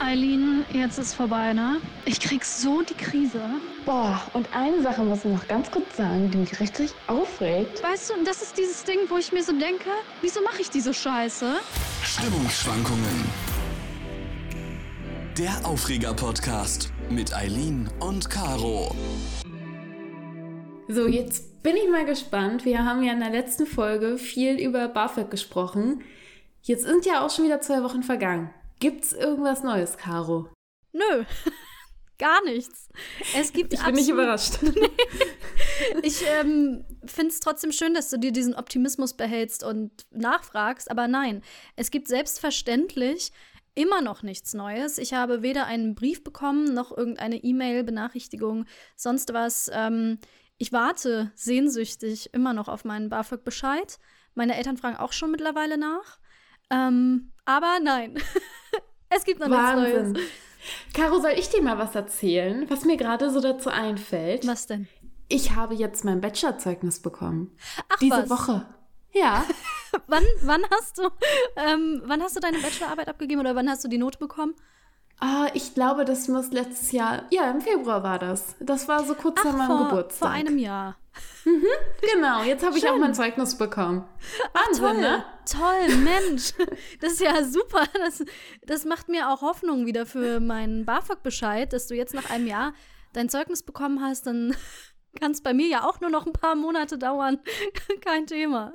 Eileen, jetzt ist vorbei, ne? Ich krieg so die Krise. Boah, und eine Sache muss ich noch ganz kurz sagen, die mich richtig aufregt. Weißt du, und das ist dieses Ding, wo ich mir so denke, wieso mache ich diese Scheiße? Stimmungsschwankungen. Der Aufreger-Podcast mit Eileen und Caro. So, jetzt bin ich mal gespannt. Wir haben ja in der letzten Folge viel über BAföG gesprochen. Jetzt sind ja auch schon wieder zwei Wochen vergangen. Gibt's irgendwas Neues, Caro? Nö, gar nichts. Es gibt ich bin nicht überrascht. ich ähm, finde es trotzdem schön, dass du dir diesen Optimismus behältst und nachfragst, aber nein, es gibt selbstverständlich immer noch nichts Neues. Ich habe weder einen Brief bekommen, noch irgendeine E-Mail-Benachrichtigung, sonst was. Ähm, ich warte sehnsüchtig immer noch auf meinen BAföG-Bescheid. Meine Eltern fragen auch schon mittlerweile nach. Ähm, aber nein, es gibt noch Wahnsinn. nichts Neues. Caro, soll ich dir mal was erzählen, was mir gerade so dazu einfällt? Was denn? Ich habe jetzt mein Bachelorzeugnis bekommen. Ach, Diese was? Woche. Ja. wann, wann, hast du, ähm, wann hast du deine Bachelorarbeit abgegeben oder wann hast du die Note bekommen? Ah, ich glaube, das muss letztes Jahr. Ja, im Februar war das. Das war so kurz vor meinem vor, Geburtstag. Vor einem Jahr. Mhm, genau, jetzt habe ich auch mein Zeugnis bekommen. Wahnsinn, Ach, toll, ne? Toll, Mensch. Das ist ja super. Das, das macht mir auch Hoffnung wieder für meinen BAföG-Bescheid, dass du jetzt nach einem Jahr dein Zeugnis bekommen hast. Dann kann es bei mir ja auch nur noch ein paar Monate dauern. Kein Thema.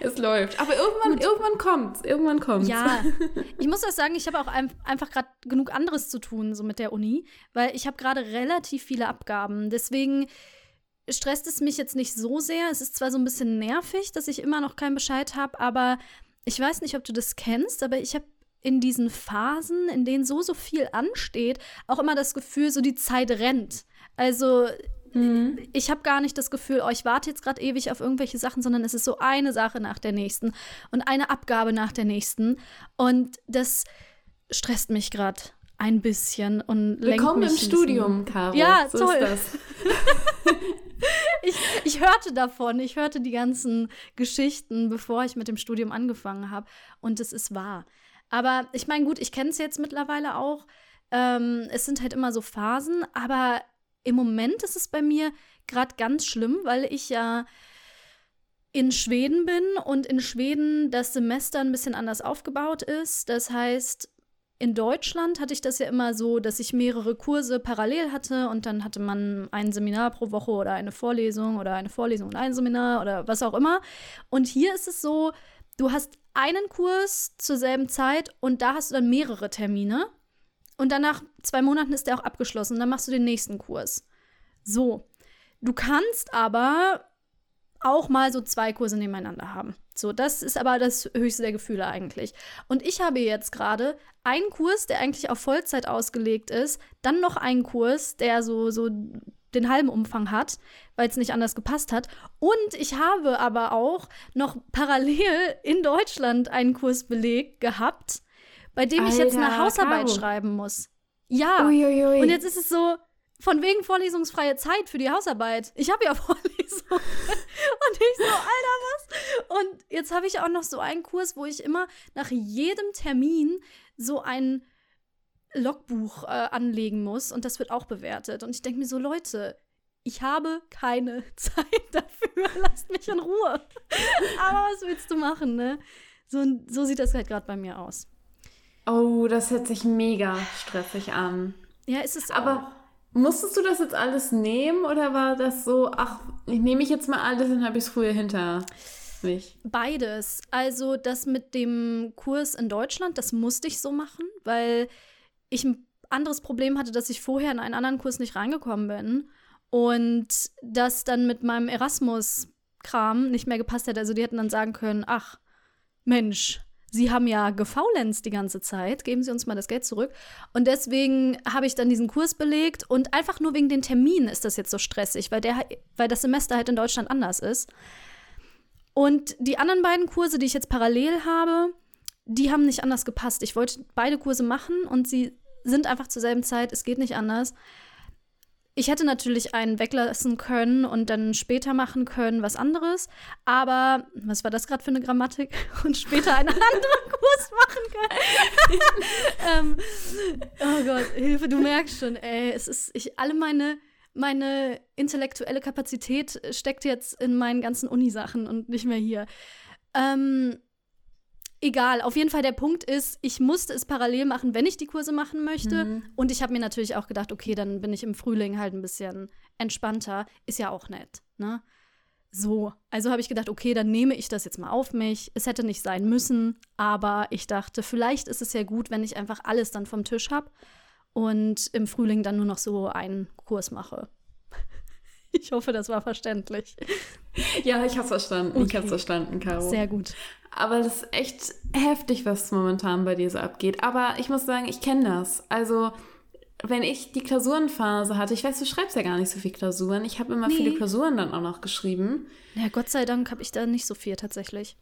Es läuft. Aber irgendwann, irgendwann kommt's. Irgendwann kommt's. Ja. Ich muss auch sagen, ich habe auch ein, einfach gerade genug anderes zu tun, so mit der Uni, weil ich habe gerade relativ viele Abgaben. Deswegen stresst es mich jetzt nicht so sehr. Es ist zwar so ein bisschen nervig, dass ich immer noch keinen Bescheid habe, aber ich weiß nicht, ob du das kennst, aber ich habe in diesen Phasen, in denen so, so viel ansteht, auch immer das Gefühl, so die Zeit rennt. Also mhm. ich habe gar nicht das Gefühl, oh, ich warte jetzt gerade ewig auf irgendwelche Sachen, sondern es ist so eine Sache nach der nächsten und eine Abgabe nach der nächsten. Und das stresst mich gerade ein bisschen und Willkommen lenkt mich im Studium, Caro. Ja, so toll. Ist das. ich, ich hörte davon, ich hörte die ganzen Geschichten, bevor ich mit dem Studium angefangen habe. Und es ist wahr. Aber ich meine, gut, ich kenne es jetzt mittlerweile auch. Ähm, es sind halt immer so Phasen, aber im Moment ist es bei mir gerade ganz schlimm, weil ich ja in Schweden bin und in Schweden das Semester ein bisschen anders aufgebaut ist. Das heißt, in Deutschland hatte ich das ja immer so, dass ich mehrere Kurse parallel hatte und dann hatte man ein Seminar pro Woche oder eine Vorlesung oder eine Vorlesung und ein Seminar oder was auch immer. Und hier ist es so, du hast einen Kurs zur selben Zeit und da hast du dann mehrere Termine. Und dann nach zwei Monaten ist der auch abgeschlossen. Und dann machst du den nächsten Kurs. So. Du kannst aber auch mal so zwei Kurse nebeneinander haben. So, das ist aber das höchste der Gefühle eigentlich. Und ich habe jetzt gerade einen Kurs, der eigentlich auf Vollzeit ausgelegt ist, dann noch einen Kurs, der so, so den halben Umfang hat, weil es nicht anders gepasst hat. Und ich habe aber auch noch parallel in Deutschland einen Kurs belegt gehabt, bei dem ich jetzt eine Hausarbeit Caro. schreiben muss. Ja. Uiuiui. Und jetzt ist es so, von wegen vorlesungsfreie Zeit für die Hausarbeit. Ich habe ja Vorlesung. Und ich so, Alter, was? Und jetzt habe ich auch noch so einen Kurs, wo ich immer nach jedem Termin so ein Logbuch äh, anlegen muss und das wird auch bewertet. Und ich denke mir so, Leute, ich habe keine Zeit dafür. Lasst mich in Ruhe. Aber was willst du machen, ne? So, so sieht das halt gerade bei mir aus. Oh, das hört sich mega stressig an. Ja, ist es Aber auch. musstest du das jetzt alles nehmen oder war das so, ach, ich nehme ich jetzt mal alles und habe ich es früher hinter mich? Beides. Also das mit dem Kurs in Deutschland, das musste ich so machen, weil ich ein anderes Problem hatte, dass ich vorher in einen anderen Kurs nicht reingekommen bin und das dann mit meinem Erasmus-Kram nicht mehr gepasst hätte. Also die hätten dann sagen können, ach, Mensch, Sie haben ja gefaulenzt die ganze Zeit, geben Sie uns mal das Geld zurück. Und deswegen habe ich dann diesen Kurs belegt und einfach nur wegen den Terminen ist das jetzt so stressig, weil, der, weil das Semester halt in Deutschland anders ist. Und die anderen beiden Kurse, die ich jetzt parallel habe, die haben nicht anders gepasst. Ich wollte beide Kurse machen und sie sind einfach zur selben Zeit, es geht nicht anders. Ich hätte natürlich einen weglassen können und dann später machen können was anderes. Aber, was war das gerade für eine Grammatik? Und später einen anderen Kurs machen können. ähm, oh Gott, Hilfe, du merkst schon, ey, es ist, ich, alle meine, meine intellektuelle Kapazität steckt jetzt in meinen ganzen Unisachen und nicht mehr hier. Ähm, egal, auf jeden Fall der Punkt ist, ich musste es parallel machen, wenn ich die Kurse machen möchte. Mhm. Und ich habe mir natürlich auch gedacht, okay, dann bin ich im Frühling halt ein bisschen entspannter. Ist ja auch nett, ne? So, also habe ich gedacht, okay, dann nehme ich das jetzt mal auf mich. Es hätte nicht sein müssen, aber ich dachte, vielleicht ist es ja gut, wenn ich einfach alles dann vom Tisch habe und im Frühling dann nur noch so einen Kurs mache. Ich hoffe, das war verständlich. Ja, ich habe verstanden. Okay. Ich habe verstanden, Caro. Sehr gut. Aber das ist echt heftig, was momentan bei dir so abgeht. Aber ich muss sagen, ich kenne das. Also, wenn ich die Klausurenphase hatte, ich weiß, du schreibst ja gar nicht so viel Klausuren. Ich habe immer nee. viele Klausuren dann auch noch geschrieben. Ja, Gott sei Dank habe ich da nicht so viel tatsächlich.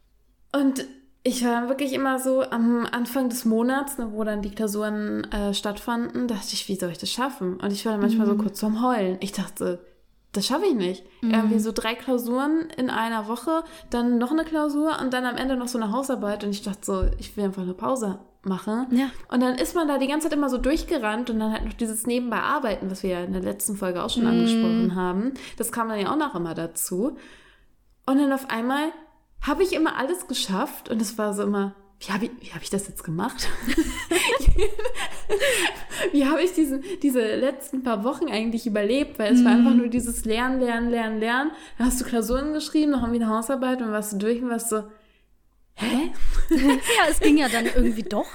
Und ich war wirklich immer so am Anfang des Monats, ne, wo dann die Klausuren äh, stattfanden, dachte ich, wie soll ich das schaffen? Und ich war dann manchmal mhm. so kurz zum Heulen. Ich dachte, das schaffe ich nicht. Mhm. Irgendwie so drei Klausuren in einer Woche, dann noch eine Klausur und dann am Ende noch so eine Hausarbeit. Und ich dachte so, ich will einfach eine Pause machen. Ja. Und dann ist man da die ganze Zeit immer so durchgerannt und dann halt noch dieses Nebenbei Arbeiten, was wir ja in der letzten Folge auch schon mhm. angesprochen haben. Das kam dann ja auch noch immer dazu. Und dann auf einmal habe ich immer alles geschafft und es war so immer, wie habe ich, hab ich das jetzt gemacht? wie habe ich diesen, diese letzten paar Wochen eigentlich überlebt? Weil es mm. war einfach mhm. nur dieses Lernen, Lernen, Lernen, Lernen. Dann hast du Klausuren geschrieben, noch irgendwie eine Hausarbeit und warst du durch und warst so, hä? ja, es ging ja dann irgendwie doch.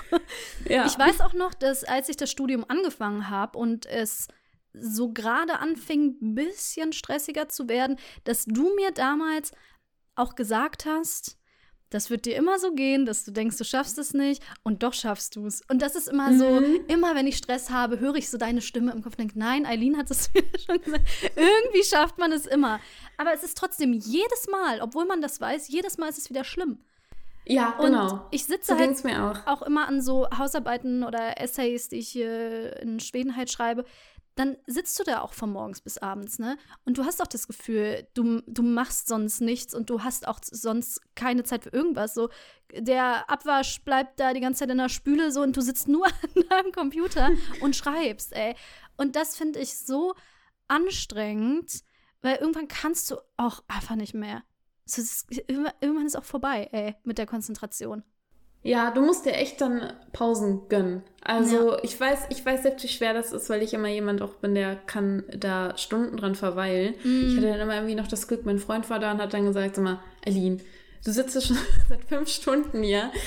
Ja. Ich weiß auch noch, dass als ich das Studium angefangen habe und es so gerade anfing, ein bisschen stressiger zu werden, dass du mir damals auch gesagt hast, das wird dir immer so gehen, dass du denkst, du schaffst es nicht und doch schaffst du es. Und das ist immer so, mhm. immer wenn ich Stress habe, höre ich so deine Stimme im Kopf und denke, nein, Eileen hat es schon gesagt. Irgendwie schafft man es immer. Aber es ist trotzdem jedes Mal, obwohl man das weiß, jedes Mal ist es wieder schlimm. Ja, und genau. Ich sitze so halt auch. auch. immer an so Hausarbeiten oder Essays, die ich hier in Schweden halt schreibe dann sitzt du da auch von morgens bis abends, ne? Und du hast auch das Gefühl, du, du machst sonst nichts und du hast auch sonst keine Zeit für irgendwas. So, der Abwasch bleibt da die ganze Zeit in der Spüle so und du sitzt nur an deinem Computer und schreibst, ey. Und das finde ich so anstrengend, weil irgendwann kannst du auch einfach nicht mehr. Ist, irgendwann ist auch vorbei, ey, mit der Konzentration. Ja, du musst dir echt dann Pausen gönnen. Also ja. ich weiß, ich weiß selbst, wie schwer das ist, weil ich immer jemand auch bin, der kann da Stunden dran verweilen. Mm. Ich hatte dann immer irgendwie noch das Glück, mein Freund war da und hat dann gesagt, sag mal, Aline, du sitzt ja schon seit fünf Stunden hier.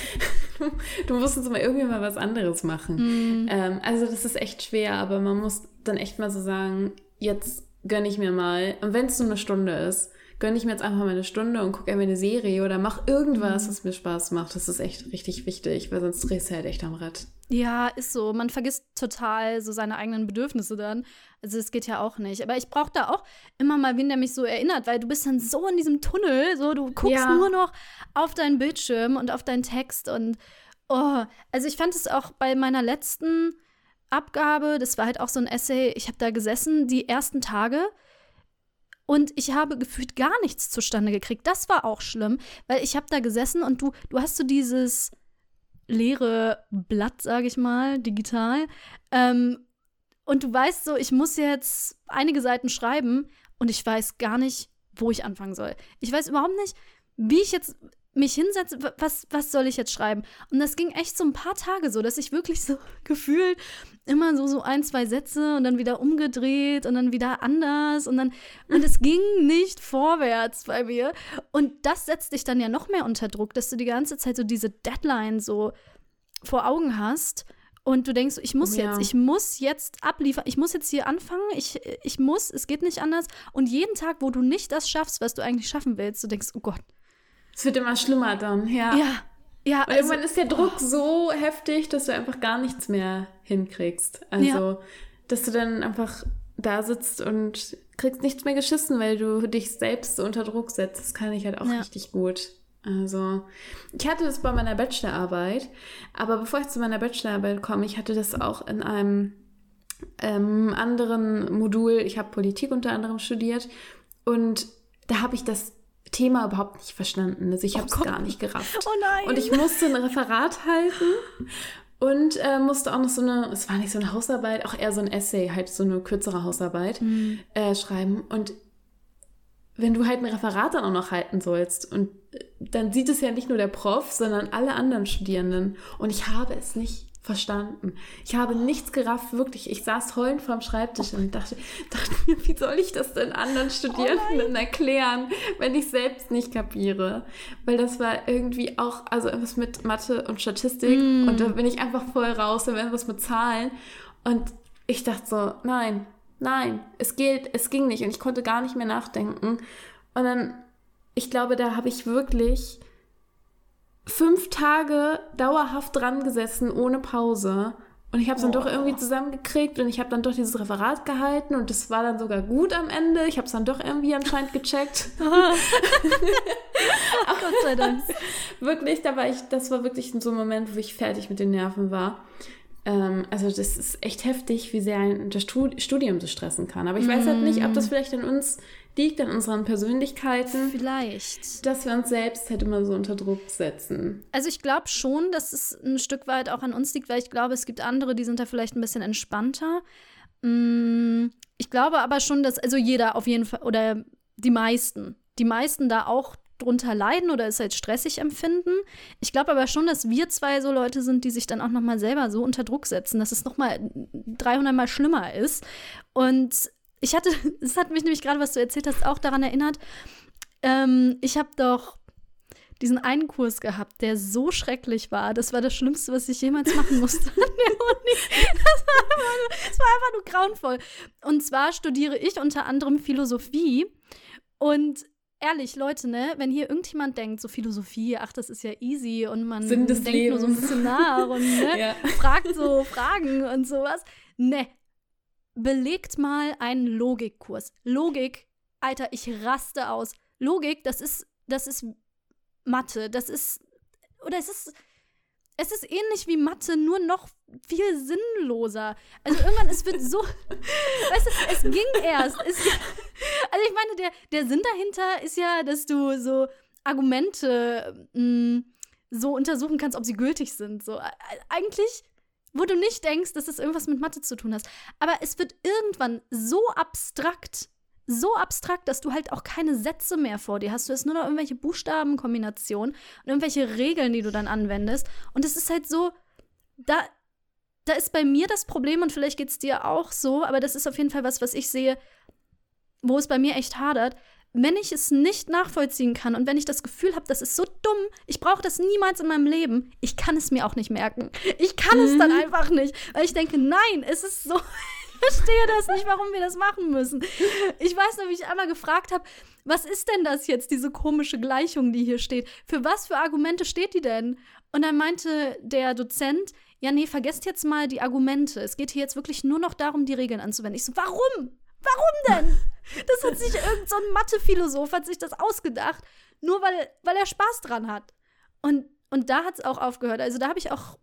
Du, du musst jetzt mal irgendwie mal was anderes machen. Mm. Ähm, also das ist echt schwer, aber man muss dann echt mal so sagen, jetzt gönne ich mir mal. Und wenn es nur eine Stunde ist, gönne ich mir jetzt einfach mal eine Stunde und gucke eine Serie oder mach irgendwas, mhm. was mir Spaß macht. Das ist echt richtig wichtig, weil sonst drehst du halt echt am Rad. Ja, ist so. Man vergisst total so seine eigenen Bedürfnisse dann. Also es geht ja auch nicht. Aber ich brauche da auch immer mal wen, der mich so erinnert, weil du bist dann so in diesem Tunnel, so du guckst ja. nur noch auf deinen Bildschirm und auf deinen Text und oh, also ich fand es auch bei meiner letzten Abgabe, das war halt auch so ein Essay, ich habe da gesessen, die ersten Tage und ich habe gefühlt gar nichts zustande gekriegt. Das war auch schlimm, weil ich habe da gesessen und du, du hast so dieses leere Blatt, sage ich mal, digital. Ähm, und du weißt so, ich muss jetzt einige Seiten schreiben und ich weiß gar nicht, wo ich anfangen soll. Ich weiß überhaupt nicht, wie ich jetzt mich hinsetze, was, was soll ich jetzt schreiben? Und das ging echt so ein paar Tage so, dass ich wirklich so gefühlt immer so, so ein, zwei Sätze und dann wieder umgedreht und dann wieder anders und dann, und es ging nicht vorwärts bei mir. Und das setzt dich dann ja noch mehr unter Druck, dass du die ganze Zeit so diese Deadline so vor Augen hast. Und du denkst, ich muss ja. jetzt, ich muss jetzt abliefern, ich muss jetzt hier anfangen, ich, ich muss, es geht nicht anders. Und jeden Tag, wo du nicht das schaffst, was du eigentlich schaffen willst, du denkst, oh Gott, es wird immer schlimmer dann, ja. Ja. Ja, Weil also, irgendwann ist der Druck oh. so heftig, dass du einfach gar nichts mehr hinkriegst. Also, ja. dass du dann einfach da sitzt und kriegst nichts mehr geschissen, weil du dich selbst unter Druck setzt. Das kann ich halt auch ja. richtig gut. Also, ich hatte das bei meiner Bachelorarbeit, aber bevor ich zu meiner Bachelorarbeit komme, ich hatte das auch in einem ähm, anderen Modul, ich habe Politik unter anderem studiert und da habe ich das Thema überhaupt nicht verstanden. Also ich habe es gar nicht gerafft. Oh nein. Und ich musste ein Referat halten und äh, musste auch noch so eine, es war nicht so eine Hausarbeit, auch eher so ein Essay, halt so eine kürzere Hausarbeit Mhm. äh, schreiben. Und wenn du halt ein Referat dann auch noch halten sollst und äh, dann sieht es ja nicht nur der Prof, sondern alle anderen Studierenden. Und ich habe es nicht verstanden. Ich habe nichts gerafft, wirklich. Ich saß heulend vorm Schreibtisch und dachte, dachte mir, wie soll ich das denn anderen Studierenden erklären, wenn ich selbst nicht kapiere? Weil das war irgendwie auch, also irgendwas mit Mathe und Statistik und da bin ich einfach voll raus, dann irgendwas mit Zahlen. Und ich dachte so, nein, nein, es geht, es ging nicht und ich konnte gar nicht mehr nachdenken. Und dann, ich glaube, da habe ich wirklich fünf Tage dauerhaft dran gesessen, ohne Pause. Und ich habe es dann doch irgendwie zusammengekriegt und ich habe dann doch dieses Referat gehalten und das war dann sogar gut am Ende. Ich habe es dann doch irgendwie anscheinend gecheckt. Gott sei Dank. wirklich, da war ich, das war wirklich so ein Moment, wo ich fertig mit den Nerven war. Ähm, also das ist echt heftig, wie sehr ein das Stud- Studium so stressen kann. Aber ich weiß halt nicht, ob das vielleicht an uns liegt, an unseren Persönlichkeiten, Vielleicht. dass wir uns selbst halt immer so unter Druck setzen. Also ich glaube schon, dass es ein Stück weit auch an uns liegt, weil ich glaube, es gibt andere, die sind da vielleicht ein bisschen entspannter. Mm, Ich glaube aber schon, dass also jeder auf jeden Fall oder die meisten, die meisten da auch drunter leiden oder es als stressig empfinden. Ich glaube aber schon, dass wir zwei so Leute sind, die sich dann auch noch mal selber so unter Druck setzen, dass es noch mal 300 mal schlimmer ist. Und ich hatte, es hat mich nämlich gerade, was du erzählt hast, auch daran erinnert. Ähm, ich habe doch diesen einen Kurs gehabt, der so schrecklich war. Das war das Schlimmste, was ich jemals machen musste an der Uni. Das war, einfach nur, das war einfach nur grauenvoll. Und zwar studiere ich unter anderem Philosophie. Und ehrlich, Leute, ne, wenn hier irgendjemand denkt, so Philosophie, ach, das ist ja easy und man denkt nur so ein Lebens. bisschen nach und ne, Ja. fragt so Fragen und sowas. Ne. Belegt mal einen Logikkurs. Logik, Alter, ich raste aus. Logik, das ist, das ist Mathe. Das ist, oder es ist, es ist ähnlich wie Mathe, nur noch viel sinnloser. Also irgendwann, es wird so, weißt du, es ging erst. Es, also ich meine, der, der Sinn dahinter ist ja, dass du so Argumente mh, so untersuchen kannst, ob sie gültig sind. So, eigentlich, wo du nicht denkst, dass es irgendwas mit Mathe zu tun hast. Aber es wird irgendwann so abstrakt, so abstrakt, dass du halt auch keine Sätze mehr vor dir hast. Du hast nur noch irgendwelche Buchstabenkombinationen und irgendwelche Regeln, die du dann anwendest. Und es ist halt so, da, da ist bei mir das Problem und vielleicht geht es dir auch so, aber das ist auf jeden Fall was, was ich sehe, wo es bei mir echt hadert. Wenn ich es nicht nachvollziehen kann und wenn ich das Gefühl habe, das ist so dumm, ich brauche das niemals in meinem Leben, ich kann es mir auch nicht merken. Ich kann es dann einfach nicht, weil ich denke, nein, es ist so, ich verstehe das nicht, warum wir das machen müssen. Ich weiß noch, wie ich einmal gefragt habe, was ist denn das jetzt, diese komische Gleichung, die hier steht? Für was für Argumente steht die denn? Und dann meinte der Dozent, ja, nee, vergesst jetzt mal die Argumente. Es geht hier jetzt wirklich nur noch darum, die Regeln anzuwenden. Ich so, warum? Warum denn? Das hat sich irgendein so ein Mathe-Philosoph hat sich das ausgedacht, nur weil, weil er Spaß dran hat. Und, und da hat es auch aufgehört. Also da habe ich auch,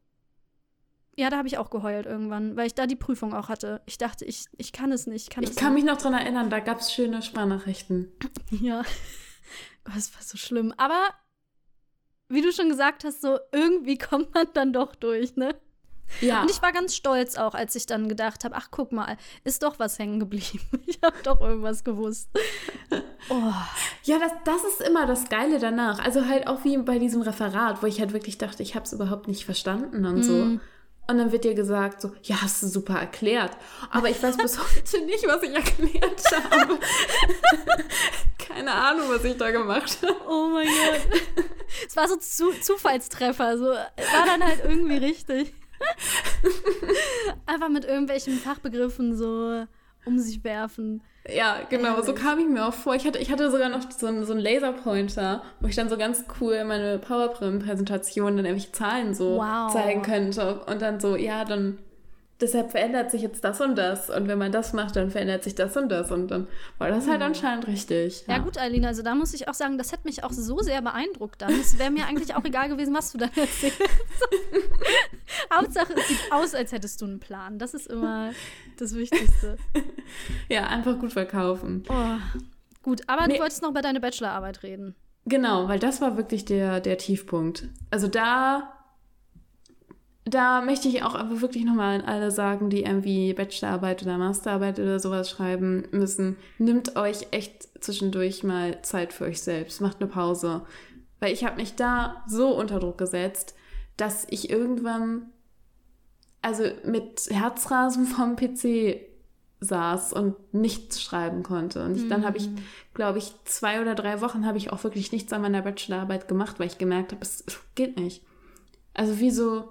ja, da habe ich auch geheult irgendwann, weil ich da die Prüfung auch hatte. Ich dachte, ich, ich kann es nicht. Ich kann, Ich kann nicht. mich noch dran erinnern, da gab es schöne Sprachnachrichten. Ja. Das war so schlimm. Aber wie du schon gesagt hast, so irgendwie kommt man dann doch durch, ne? Ja. Und ich war ganz stolz auch, als ich dann gedacht habe, ach guck mal, ist doch was hängen geblieben. Ich habe doch irgendwas gewusst. Oh. Ja, das, das ist immer das Geile danach. Also halt auch wie bei diesem Referat, wo ich halt wirklich dachte, ich habe es überhaupt nicht verstanden und so. Mhm. Und dann wird dir gesagt, so, ja, hast du super erklärt. Aber ich weiß bis heute nicht, was ich erklärt habe. Keine Ahnung, was ich da gemacht habe. Oh mein Gott. Es war so zu Zufallstreffer, so war dann halt irgendwie richtig. Einfach mit irgendwelchen Fachbegriffen so um sich werfen. Ja, genau, so kam ich mir auch vor. Ich hatte, ich hatte sogar noch so einen, so einen Laserpointer, wo ich dann so ganz cool meine PowerPoint-Präsentation dann irgendwelche Zahlen so Wow. zeigen könnte. Und dann so, ja, dann deshalb verändert sich jetzt das und das. Und wenn man das macht, dann verändert sich das und das. Und dann war das halt anscheinend richtig. Ja. ja, gut, Eileen, also da muss ich auch sagen, das hätte mich auch so sehr beeindruckt dann. Es wäre mir eigentlich auch egal gewesen, was du dann erzählst. Hauptsache, es sieht aus, als hättest du einen Plan. Das ist immer das Wichtigste. ja, einfach gut verkaufen. Oh, gut, aber nee. du wolltest noch bei deiner Bachelorarbeit reden. Genau, weil das war wirklich der, der Tiefpunkt. Also da da möchte ich auch aber wirklich nochmal an alle sagen, die irgendwie Bachelorarbeit oder Masterarbeit oder sowas schreiben müssen. Nimmt euch echt zwischendurch mal Zeit für euch selbst. Macht eine Pause. Weil ich habe mich da so unter Druck gesetzt, dass ich irgendwann, also mit Herzrasen vom PC saß und nichts schreiben konnte. Und ich, mhm. dann habe ich, glaube ich, zwei oder drei Wochen habe ich auch wirklich nichts an meiner Bachelorarbeit gemacht, weil ich gemerkt habe, es geht nicht. Also wie so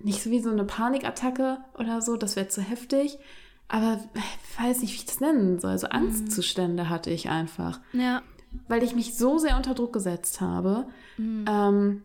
nicht so wie so eine Panikattacke oder so, das wäre zu heftig. Aber ich weiß nicht, wie ich das nennen soll. So mhm. Angstzustände hatte ich einfach. Ja. Weil ich mich so sehr unter Druck gesetzt habe. Mhm. Ähm,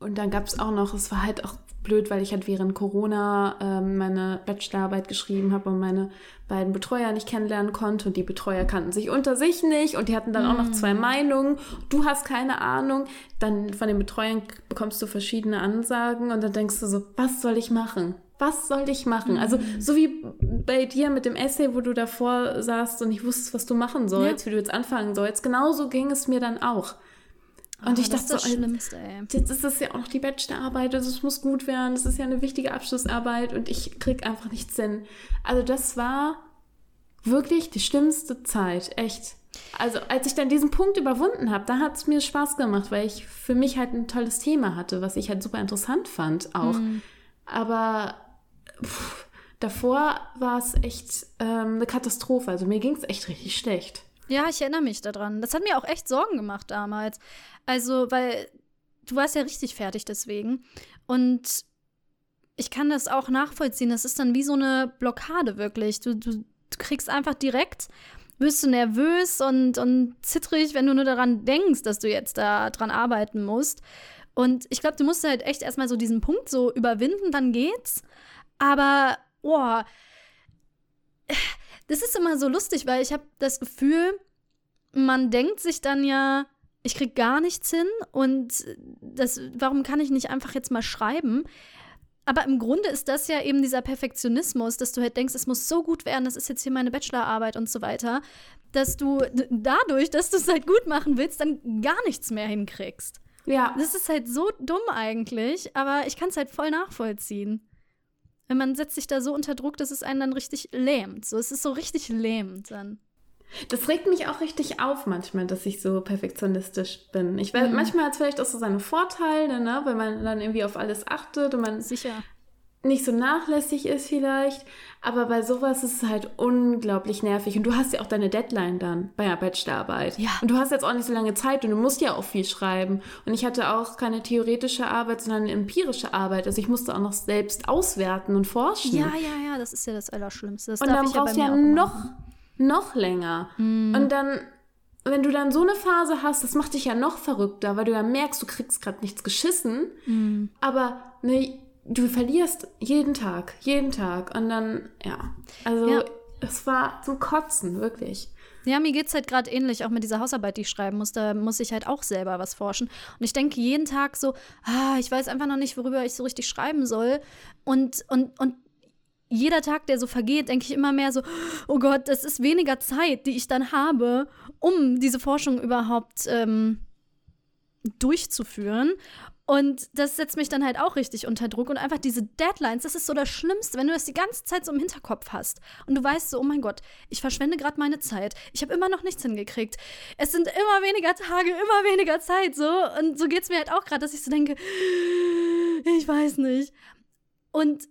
und dann gab es auch noch, es war halt auch blöd, weil ich halt während Corona ähm, meine Bachelorarbeit geschrieben habe und meine beiden Betreuer nicht kennenlernen konnte und die Betreuer kannten sich unter sich nicht und die hatten dann mm. auch noch zwei mm. Meinungen. Du hast keine Ahnung. Dann von den Betreuern bekommst du verschiedene Ansagen und dann denkst du so, was soll ich machen? Was soll ich machen? Also, mm. Also so wie bei dir mit dem Essay, wo du davor saßt und nicht wusstest, was du machen sollst, ja. wie du jetzt anfangen sollst. Genauso ging es mir dann auch. Und oh, ich dachte das so, Schlimmste, ey. jetzt ist es ja auch noch die Bachelorarbeit, also es muss gut werden, das ist ja eine wichtige Abschlussarbeit und ich krieg einfach nichts hin. Also das war wirklich die schlimmste Zeit, echt. Also als ich dann diesen Punkt überwunden habe, da hat es mir Spaß gemacht, weil ich für mich halt ein tolles Thema hatte, was ich halt super interessant fand auch. Mhm. Aber pff, davor war es echt ähm, eine Katastrophe. Also mir ging es echt richtig schlecht. Ja, ich erinnere mich daran. Das hat mir auch echt Sorgen gemacht damals. Also, weil du warst ja richtig fertig deswegen. Und ich kann das auch nachvollziehen. Das ist dann wie so eine Blockade wirklich. Du, du, du kriegst einfach direkt, wirst du nervös und, und zittrig, wenn du nur daran denkst, dass du jetzt da dran arbeiten musst. Und ich glaube, du musst halt echt erstmal so diesen Punkt so überwinden, dann geht's. Aber, boah, das ist immer so lustig, weil ich habe das Gefühl, man denkt sich dann ja, ich krieg gar nichts hin und das, warum kann ich nicht einfach jetzt mal schreiben? Aber im Grunde ist das ja eben dieser Perfektionismus, dass du halt denkst, es muss so gut werden, das ist jetzt hier meine Bachelorarbeit und so weiter, dass du dadurch, dass du es halt gut machen willst, dann gar nichts mehr hinkriegst. Ja. Das ist halt so dumm eigentlich, aber ich kann es halt voll nachvollziehen. Wenn man setzt sich da so unter Druck, dass es einen dann richtig lähmt. So, es ist so richtig lähmend dann. Das regt mich auch richtig auf manchmal, dass ich so perfektionistisch bin. Ich weiß, mhm. manchmal hat es vielleicht auch so seine Vorteile, ne? weil man dann irgendwie auf alles achtet und man Sicher. nicht so nachlässig ist vielleicht. Aber bei sowas ist es halt unglaublich nervig. Und du hast ja auch deine Deadline dann bei der Bachelorarbeit. Ja. Und du hast jetzt auch nicht so lange Zeit und du musst ja auch viel schreiben. Und ich hatte auch keine theoretische Arbeit, sondern eine empirische Arbeit. Also ich musste auch noch selbst auswerten und forschen. Ja, ja, ja, das ist ja das Allerschlimmste. Das und dann brauchst du ja, ja noch noch länger. Mhm. Und dann, wenn du dann so eine Phase hast, das macht dich ja noch verrückter, weil du ja merkst, du kriegst gerade nichts geschissen, mhm. aber ne, du verlierst jeden Tag, jeden Tag. Und dann, ja, also ja. es war zum Kotzen, wirklich. Ja, mir geht es halt gerade ähnlich, auch mit dieser Hausarbeit, die ich schreiben muss. Da muss ich halt auch selber was forschen. Und ich denke jeden Tag so, ah, ich weiß einfach noch nicht, worüber ich so richtig schreiben soll. Und, und, und jeder Tag, der so vergeht, denke ich immer mehr so, oh Gott, das ist weniger Zeit, die ich dann habe, um diese Forschung überhaupt ähm, durchzuführen. Und das setzt mich dann halt auch richtig unter Druck. Und einfach diese Deadlines, das ist so das Schlimmste, wenn du das die ganze Zeit so im Hinterkopf hast. Und du weißt so, oh mein Gott, ich verschwende gerade meine Zeit. Ich habe immer noch nichts hingekriegt. Es sind immer weniger Tage, immer weniger Zeit. So. Und so geht es mir halt auch gerade, dass ich so denke, ich weiß nicht. Und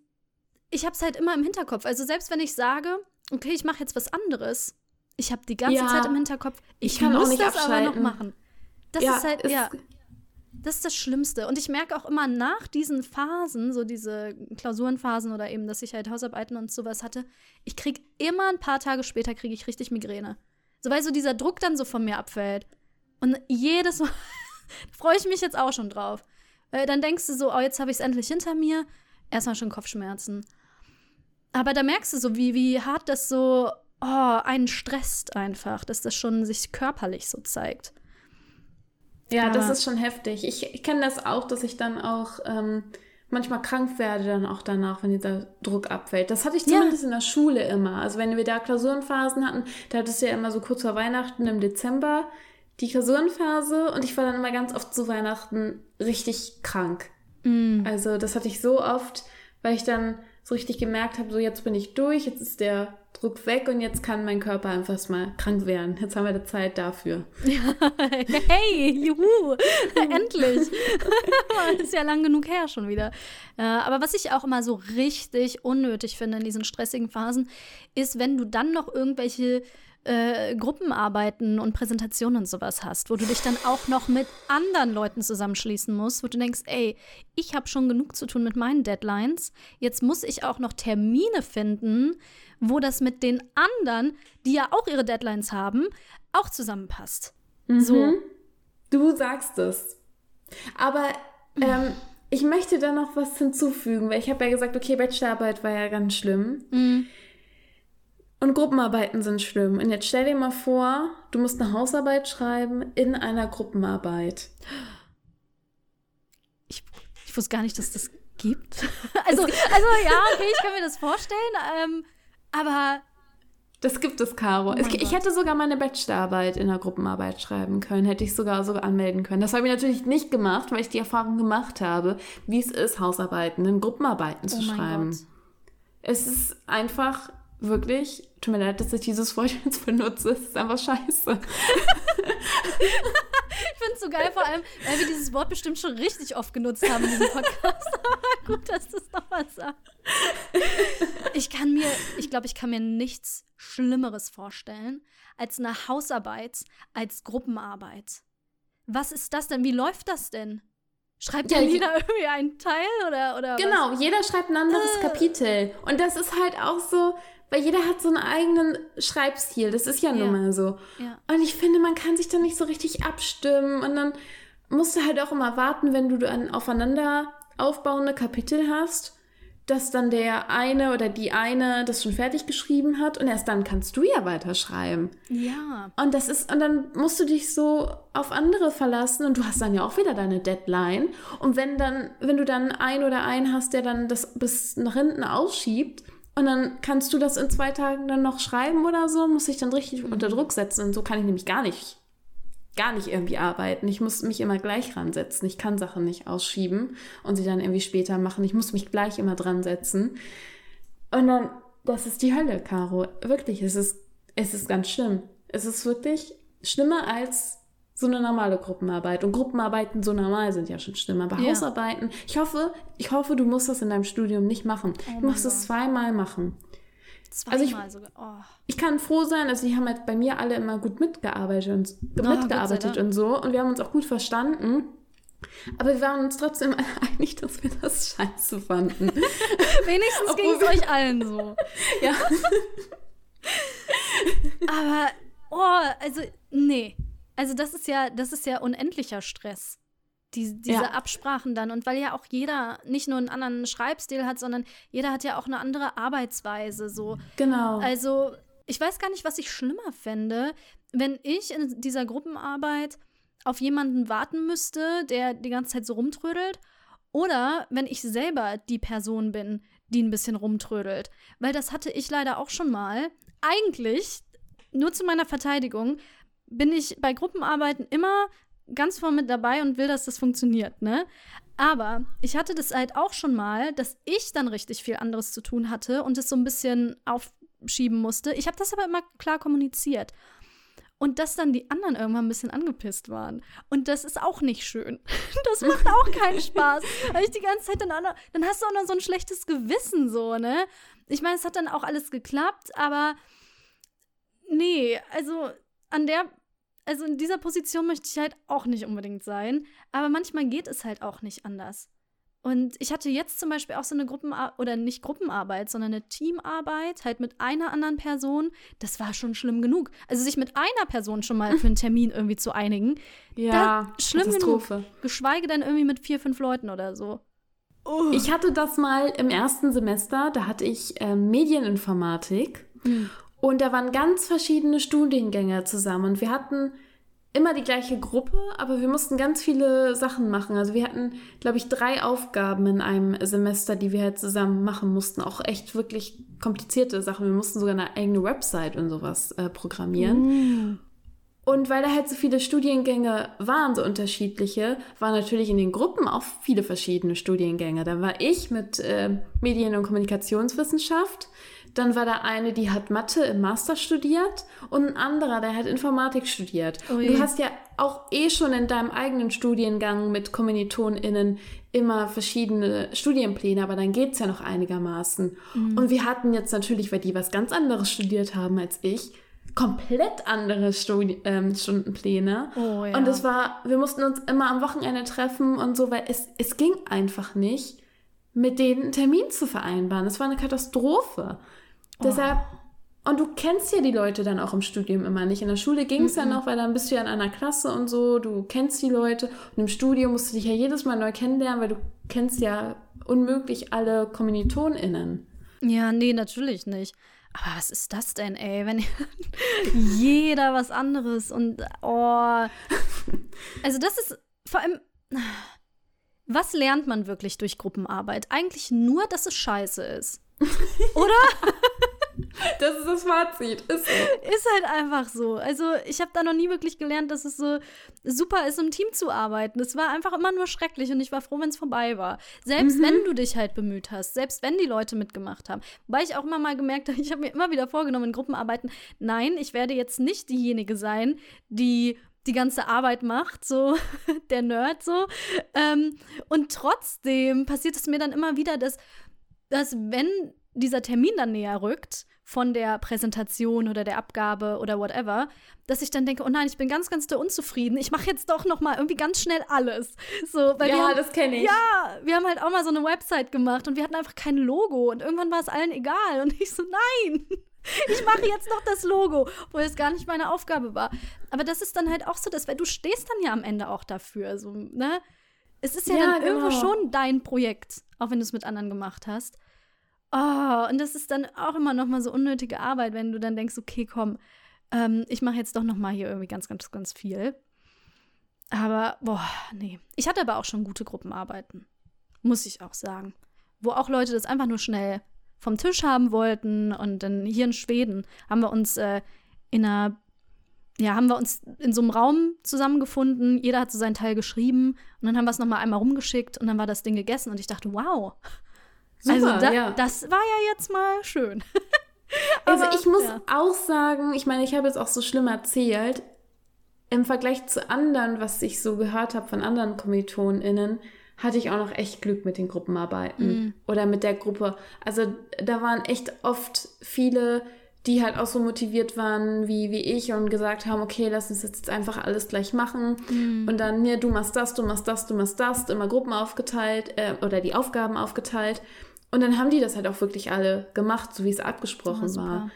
ich habe es halt immer im Hinterkopf. Also selbst wenn ich sage, okay, ich mache jetzt was anderes, ich habe die ganze ja, Zeit im Hinterkopf, ich, ich kann muss das abschalten. aber noch machen. Das ja, ist halt, ist ja, das ist das Schlimmste. Und ich merke auch immer nach diesen Phasen, so diese Klausurenphasen oder eben, dass ich halt Hausarbeiten und sowas hatte, ich kriege immer ein paar Tage später kriege ich richtig Migräne. So weil so dieser Druck dann so von mir abfällt. Und jedes Mal freue ich mich jetzt auch schon drauf. Weil dann denkst du so, oh, jetzt habe ich es endlich hinter mir. Erstmal schon Kopfschmerzen. Aber da merkst du so, wie, wie hart das so oh, einen stresst einfach, dass das schon sich körperlich so zeigt. Ja, Aber- das ist schon heftig. Ich, ich kenne das auch, dass ich dann auch ähm, manchmal krank werde, dann auch danach, wenn dieser Druck abfällt. Das hatte ich Ja. zumindest in der Schule immer. Also wenn wir da Klausurenphasen hatten, da hattest du ja immer so kurz vor Weihnachten im Dezember die Klausurenphase und ich war dann immer ganz oft zu Weihnachten richtig krank. Mm. Also das hatte ich so oft, weil ich dann so richtig gemerkt habe, so jetzt bin ich durch, jetzt ist der Druck weg und jetzt kann mein Körper einfach mal krank werden. Jetzt haben wir die Zeit dafür. hey, juhu, endlich. ist ja lang genug her schon wieder. Äh, aber was ich auch immer so richtig unnötig finde in diesen stressigen Phasen, ist, wenn du dann noch irgendwelche äh, Gruppenarbeiten und Präsentationen und sowas hast, wo du dich dann auch noch mit anderen Leuten zusammenschließen musst, wo du denkst, ey, ich habe schon genug zu tun mit meinen Deadlines, jetzt muss ich auch noch Termine finden, wo das mit den anderen, die ja auch ihre Deadlines haben, auch zusammenpasst. So. Mhm. Du sagst es. Aber ähm, ich möchte da noch was hinzufügen, weil ich habe ja gesagt, okay, Bachelorarbeit war ja ganz schlimm. Mhm. Und Gruppenarbeiten sind schlimm. Und jetzt stell dir mal vor, du musst eine Hausarbeit schreiben in einer Gruppenarbeit. Ich, ich wusste gar nicht, dass das gibt. Also, also ja, okay, ich kann mir das vorstellen. Ähm, aber Das gibt es, Caro. Oh ich hätte sogar meine Bachelorarbeit in der Gruppenarbeit schreiben können. Hätte ich sogar sogar anmelden können. Das habe ich natürlich nicht gemacht, weil ich die Erfahrung gemacht habe, wie es ist, Hausarbeiten in Gruppenarbeiten zu oh schreiben. Es ist einfach wirklich, tut mir leid, dass ich dieses Wort jetzt benutze, es ist einfach scheiße. Ich finde es so geil, vor allem, weil wir dieses Wort bestimmt schon richtig oft genutzt haben in diesem Podcast. Aber gut, dass du es nochmal sagst. Ich kann mir, ich glaube, ich kann mir nichts Schlimmeres vorstellen als eine Hausarbeit, als Gruppenarbeit. Was ist das denn? Wie läuft das denn? Schreibt Ja, ja je- jeder irgendwie einen Teil oder, oder was? Genau, jeder schreibt ein anderes Äh. Kapitel. Und das ist halt auch so, weil jeder hat so einen eigenen Schreibstil. Das ist ja nun mal so. Und ich finde, man kann sich da nicht so richtig abstimmen. Und dann musst du halt auch immer warten, wenn du dann aufeinander aufbauende Kapitel hast, dass dann der eine oder die eine das schon fertig geschrieben hat und erst dann kannst du ja weiterschreiben. Ja. Und das ist, und dann musst du dich so auf andere verlassen und du hast dann ja auch wieder deine Deadline. Und wenn dann, wenn du dann ein oder einen hast, der dann das bis nach hinten ausschiebt, und dann kannst du das in zwei Tagen dann noch schreiben oder so, muss ich dann richtig unter Druck setzen. Und so kann ich nämlich gar nicht, gar nicht irgendwie arbeiten. Ich muss mich immer gleich ransetzen. Ich kann Sachen nicht ausschieben und sie dann irgendwie später machen. Ich muss mich gleich immer dran setzen. Und dann, das ist die Hölle, Caro. Wirklich, es ist, es ist ganz schlimm. Es ist wirklich schlimmer als so eine normale Gruppenarbeit. Und Gruppenarbeiten so normal sind ja schon schlimm. Aber Ja. Hausarbeiten, ich hoffe, ich hoffe, du musst das in deinem Studium nicht machen. Oh du musst es zweimal machen. Zweimal Also ich- sogar. Oh. Ich kann froh sein, also die haben halt bei mir alle immer gut mitgearbeitet und, sei mitgearbeitet und so. Und wir haben uns auch gut verstanden. Aber wir waren uns trotzdem einig, dass wir das scheiße fanden. Wenigstens ging es euch allen so. ja. Aber, oh, also, nee. Also, das ist ja, das ist ja unendlicher Stress. Die, diese Ja. Absprachen dann. Und weil ja auch jeder nicht nur einen anderen Schreibstil hat, sondern jeder hat ja auch eine andere Arbeitsweise. So. Genau. Also, ich weiß gar nicht, was ich schlimmer fände, wenn ich in dieser Gruppenarbeit auf jemanden warten müsste, der die ganze Zeit so rumtrödelt. Oder wenn ich selber die Person bin, die ein bisschen rumtrödelt. Weil das hatte ich leider auch schon mal. Eigentlich, nur zu meiner Verteidigung, bin ich bei Gruppenarbeiten immer ganz vorne mit dabei und will, dass das funktioniert, ne? Aber ich hatte das halt auch schon mal, dass ich dann richtig viel anderes zu tun hatte und es so ein bisschen aufschieben musste. Ich habe das aber immer klar kommuniziert. Und dass dann die anderen irgendwann ein bisschen angepisst waren. Und das ist auch nicht schön. Das macht auch keinen Spaß. Weil ich die ganze Zeit dann auch noch, dann hast du auch noch so ein schlechtes Gewissen, so, ne? Ich meine, es hat dann auch alles geklappt, aber nee, also an der, also in dieser Position möchte ich halt auch nicht unbedingt sein. Aber manchmal geht es halt auch nicht anders. Und ich hatte jetzt zum Beispiel auch so eine Gruppenarbeit, oder nicht Gruppenarbeit, sondern eine Teamarbeit, halt mit einer anderen Person. Das war schon schlimm genug. Also sich mit einer Person schon mal für einen Termin irgendwie zu einigen, ja, schlimm Katastrophe. geschweige denn irgendwie mit vier, fünf Leuten oder so. Oh. Ich hatte das mal im ersten Semester, da hatte ich äh, Medieninformatik mhm. Und da waren ganz verschiedene Studiengänge zusammen und wir hatten immer die gleiche Gruppe, aber wir mussten ganz viele Sachen machen. Also wir hatten, glaube ich, drei Aufgaben in einem Semester, die wir halt zusammen machen mussten. Auch echt wirklich komplizierte Sachen. Wir mussten sogar eine eigene Website und sowas äh, programmieren. Mm. Und weil da halt so viele Studiengänge waren, so unterschiedliche, waren natürlich in den Gruppen auch viele verschiedene Studiengänge. Da war ich mit äh, Medien- und Kommunikationswissenschaft, dann war da eine, die hat Mathe im Master studiert und ein anderer, der hat Informatik studiert. Ui. du hast ja auch eh schon in deinem eigenen Studiengang mit KommilitonInnen immer verschiedene Studienpläne, aber dann geht es ja noch einigermaßen. Mhm. Und wir hatten jetzt natürlich, weil die was ganz anderes studiert haben als ich, komplett andere Studi ähm, Stundenpläne. Oh, ja. Und es war, wir mussten uns immer am Wochenende treffen und so, weil es, es ging einfach nicht, mit denen einen Termin zu vereinbaren. Es war eine Katastrophe. Oh. Deshalb, und du kennst ja die Leute dann auch im Studium immer nicht. In der Schule ging es mm -mm. ja noch, weil dann bist du ja in einer Klasse und so, du kennst die Leute. Und im Studium musst du dich ja jedes Mal neu kennenlernen, weil du kennst ja unmöglich alle KommilitonInnen. Ja, nee, natürlich nicht. Aber was ist das denn, ey? Wenn jeder was anderes und oh. Also, das ist vor allem. Was lernt man wirklich durch Gruppenarbeit? Eigentlich nur, dass es scheiße ist. Oder? Das ist das Fazit. Ist, so. ist halt einfach so. Also, ich habe da noch nie wirklich gelernt, dass es so super ist, im Team zu arbeiten. Es war einfach immer nur schrecklich und ich war froh, wenn es vorbei war. Selbst mhm. wenn du dich halt bemüht hast, selbst wenn die Leute mitgemacht haben. Weil ich auch immer mal gemerkt habe, ich habe mir immer wieder vorgenommen in Gruppenarbeiten, nein, ich werde jetzt nicht diejenige sein, die die ganze Arbeit macht, so der Nerd so. Ähm, und trotzdem passiert es mir dann immer wieder, dass, dass wenn dieser Termin dann näher rückt, von der Präsentation oder der Abgabe oder whatever, dass ich dann denke, oh nein, ich bin ganz, ganz unzufrieden. Ich mache jetzt doch noch mal irgendwie ganz schnell alles. So, weil ja, haben, das kenne ich. Ja, wir haben halt auch mal so eine Website gemacht und wir hatten einfach kein Logo und irgendwann war es allen egal und ich so, nein. Ich mache jetzt noch das Logo, wo es gar nicht meine Aufgabe war. Aber das ist dann halt auch so, dass weil du stehst dann ja am Ende auch dafür, so, ne? Es ist ja, ja dann genau. irgendwo schon dein Projekt, auch wenn du es mit anderen gemacht hast. Oh, und das ist dann auch immer noch mal so unnötige Arbeit, wenn du dann denkst, okay, komm, ähm, ich mache jetzt doch noch mal hier irgendwie ganz, ganz, ganz viel. Aber, boah, nee. Ich hatte aber auch schon gute Gruppenarbeiten. Muss ich auch sagen. Wo auch Leute das einfach nur schnell vom Tisch haben wollten. Und dann hier in Schweden haben wir uns äh, in einer, ja, haben wir uns in so einem Raum zusammengefunden. Jeder hat so seinen Teil geschrieben. Und dann haben wir es nochmal einmal rumgeschickt und dann war das Ding gegessen. Und ich dachte, wow, Super, also da, ja. das war ja jetzt mal schön. also ich muss ja. auch sagen, ich meine, ich habe jetzt auch so schlimm erzählt, im Vergleich zu anderen, was ich so gehört habe von anderen KommilitonInnen, hatte ich auch noch echt Glück mit den Gruppenarbeiten mhm. oder mit der Gruppe. Also da waren echt oft viele, die halt auch so motiviert waren wie, wie ich und gesagt haben, okay, lass uns jetzt einfach alles gleich machen. Mhm. Und dann, ja, du machst das, du machst das, du machst das, immer Gruppen aufgeteilt äh, oder die Aufgaben aufgeteilt. Und dann haben die das halt auch wirklich alle gemacht, so wie es abgesprochen oh, war.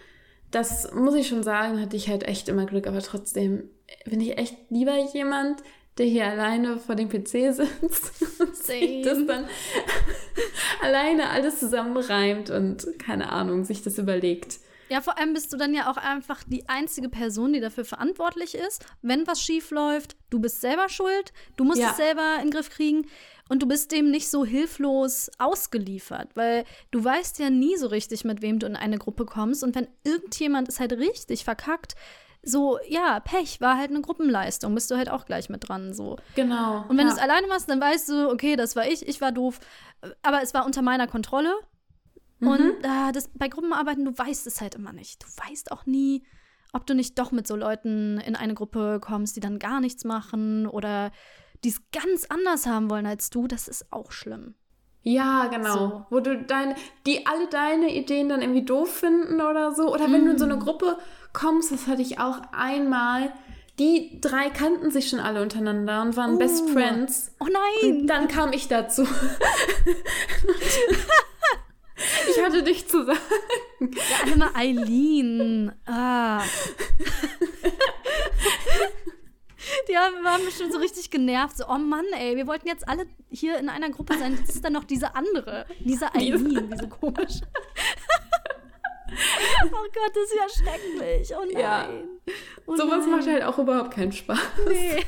Das muss ich schon sagen, hatte ich halt echt immer Glück, aber trotzdem bin ich echt lieber jemand, der hier alleine vor dem PC sitzt und sich das dann alleine alles zusammenreimt und keine Ahnung, sich das überlegt. Ja, vor allem bist du dann ja auch einfach die einzige Person, die dafür verantwortlich ist. Wenn was schief läuft, du bist selber schuld, du musst ja. es selber in den Griff kriegen und du bist dem nicht so hilflos ausgeliefert, weil du weißt ja nie so richtig, mit wem du in eine Gruppe kommst und wenn irgendjemand es halt richtig verkackt, so, ja, Pech war halt eine Gruppenleistung, bist du halt auch gleich mit dran, so. Genau. Und wenn ja. du es alleine machst, dann weißt du, okay, das war ich, ich war doof, aber es war unter meiner Kontrolle. Mhm. Und äh, das, bei Gruppenarbeiten, du weißt es halt immer nicht. Du weißt auch nie, ob du nicht doch mit so Leuten in eine Gruppe kommst, die dann gar nichts machen oder die es ganz anders haben wollen als du, das ist auch schlimm. Ja, genau. So. Wo du deine, die alle deine Ideen dann irgendwie doof finden oder so. Oder wenn mm. du in so eine mm. Gruppe kommst, das hatte ich auch einmal. Die drei kannten sich schon alle untereinander und waren oh. Best Friends. Oh nein! Und dann kam ich dazu. ich hatte dich zu sagen. Ja, alle mal Eileen. Ah. Die haben, waren bestimmt so richtig genervt. So, oh Mann, ey, wir wollten jetzt alle hier in einer Gruppe sein. Jetzt ist dann noch diese andere, diese Eileen, diese komische. oh Gott, das ist ja schrecklich. Oh nein. Ja. Oh Sowas macht halt auch überhaupt keinen Spaß. Nee.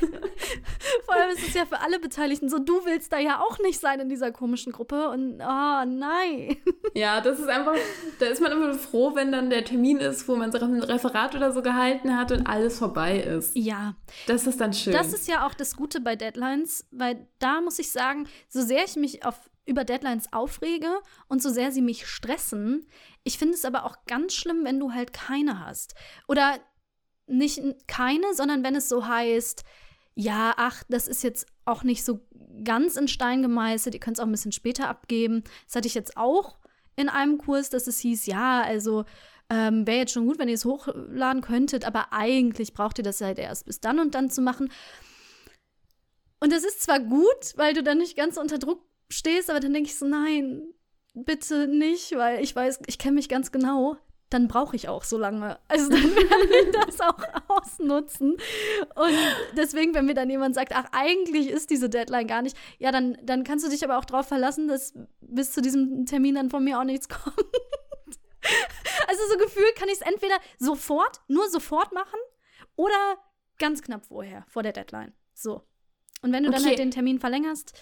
Allem ist es ja für alle Beteiligten so, du willst da ja auch nicht sein in dieser komischen Gruppe und oh nein. Ja, das ist einfach, da ist man immer froh, wenn dann der Termin ist, wo man so ein Referat oder so gehalten hat und alles vorbei ist. Ja, Das ist dann schön. das ist ja auch das Gute bei Deadlines, weil da muss ich sagen, so sehr ich mich auf, über Deadlines aufrege und so sehr sie mich stressen, ich finde es aber auch ganz schlimm, wenn du halt keine hast. Oder nicht keine, sondern wenn es so heißt, ja, ach, das ist jetzt auch nicht so ganz in Stein gemeißelt, ihr könnt es auch ein bisschen später abgeben. Das hatte ich jetzt auch in einem Kurs, dass es hieß, ja, also ähm, wäre jetzt schon gut, wenn ihr es hochladen könntet, aber eigentlich braucht ihr das halt erst bis dann und dann zu machen. Und das ist zwar gut, weil du dann nicht ganz unter Druck stehst, aber dann denke ich so, nein, bitte nicht, weil ich weiß, ich kenne mich ganz genau. Dann brauche ich auch so lange. Also dann werden wir das auch ausnutzen. Und deswegen, wenn mir dann jemand sagt, ach, eigentlich ist diese Deadline gar nicht, ja, dann, dann kannst du dich aber auch darauf verlassen, dass bis zu diesem Termin dann von mir auch nichts kommt. Also so gefühlt kann ich es entweder sofort, nur sofort machen oder ganz knapp vorher, vor der Deadline. So. Und wenn du dann Okay. halt den Termin verlängerst,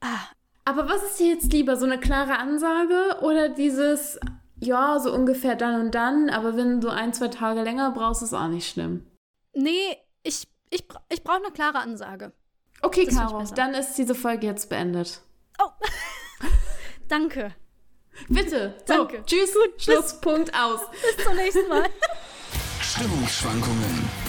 ah, Aber was ist dir jetzt lieber, so eine klare Ansage oder dieses, ja, so ungefähr dann und dann, aber wenn du ein, zwei Tage länger brauchst, ist auch nicht schlimm. nee, ich, ich, ich brauche eine klare Ansage. Okay, Das Caro, dann ist diese Folge jetzt beendet. Danke. Bitte. So, Danke. Tschüss. Schlusspunkt aus. Bis zum nächsten Mal. Stimmungsschwankungen.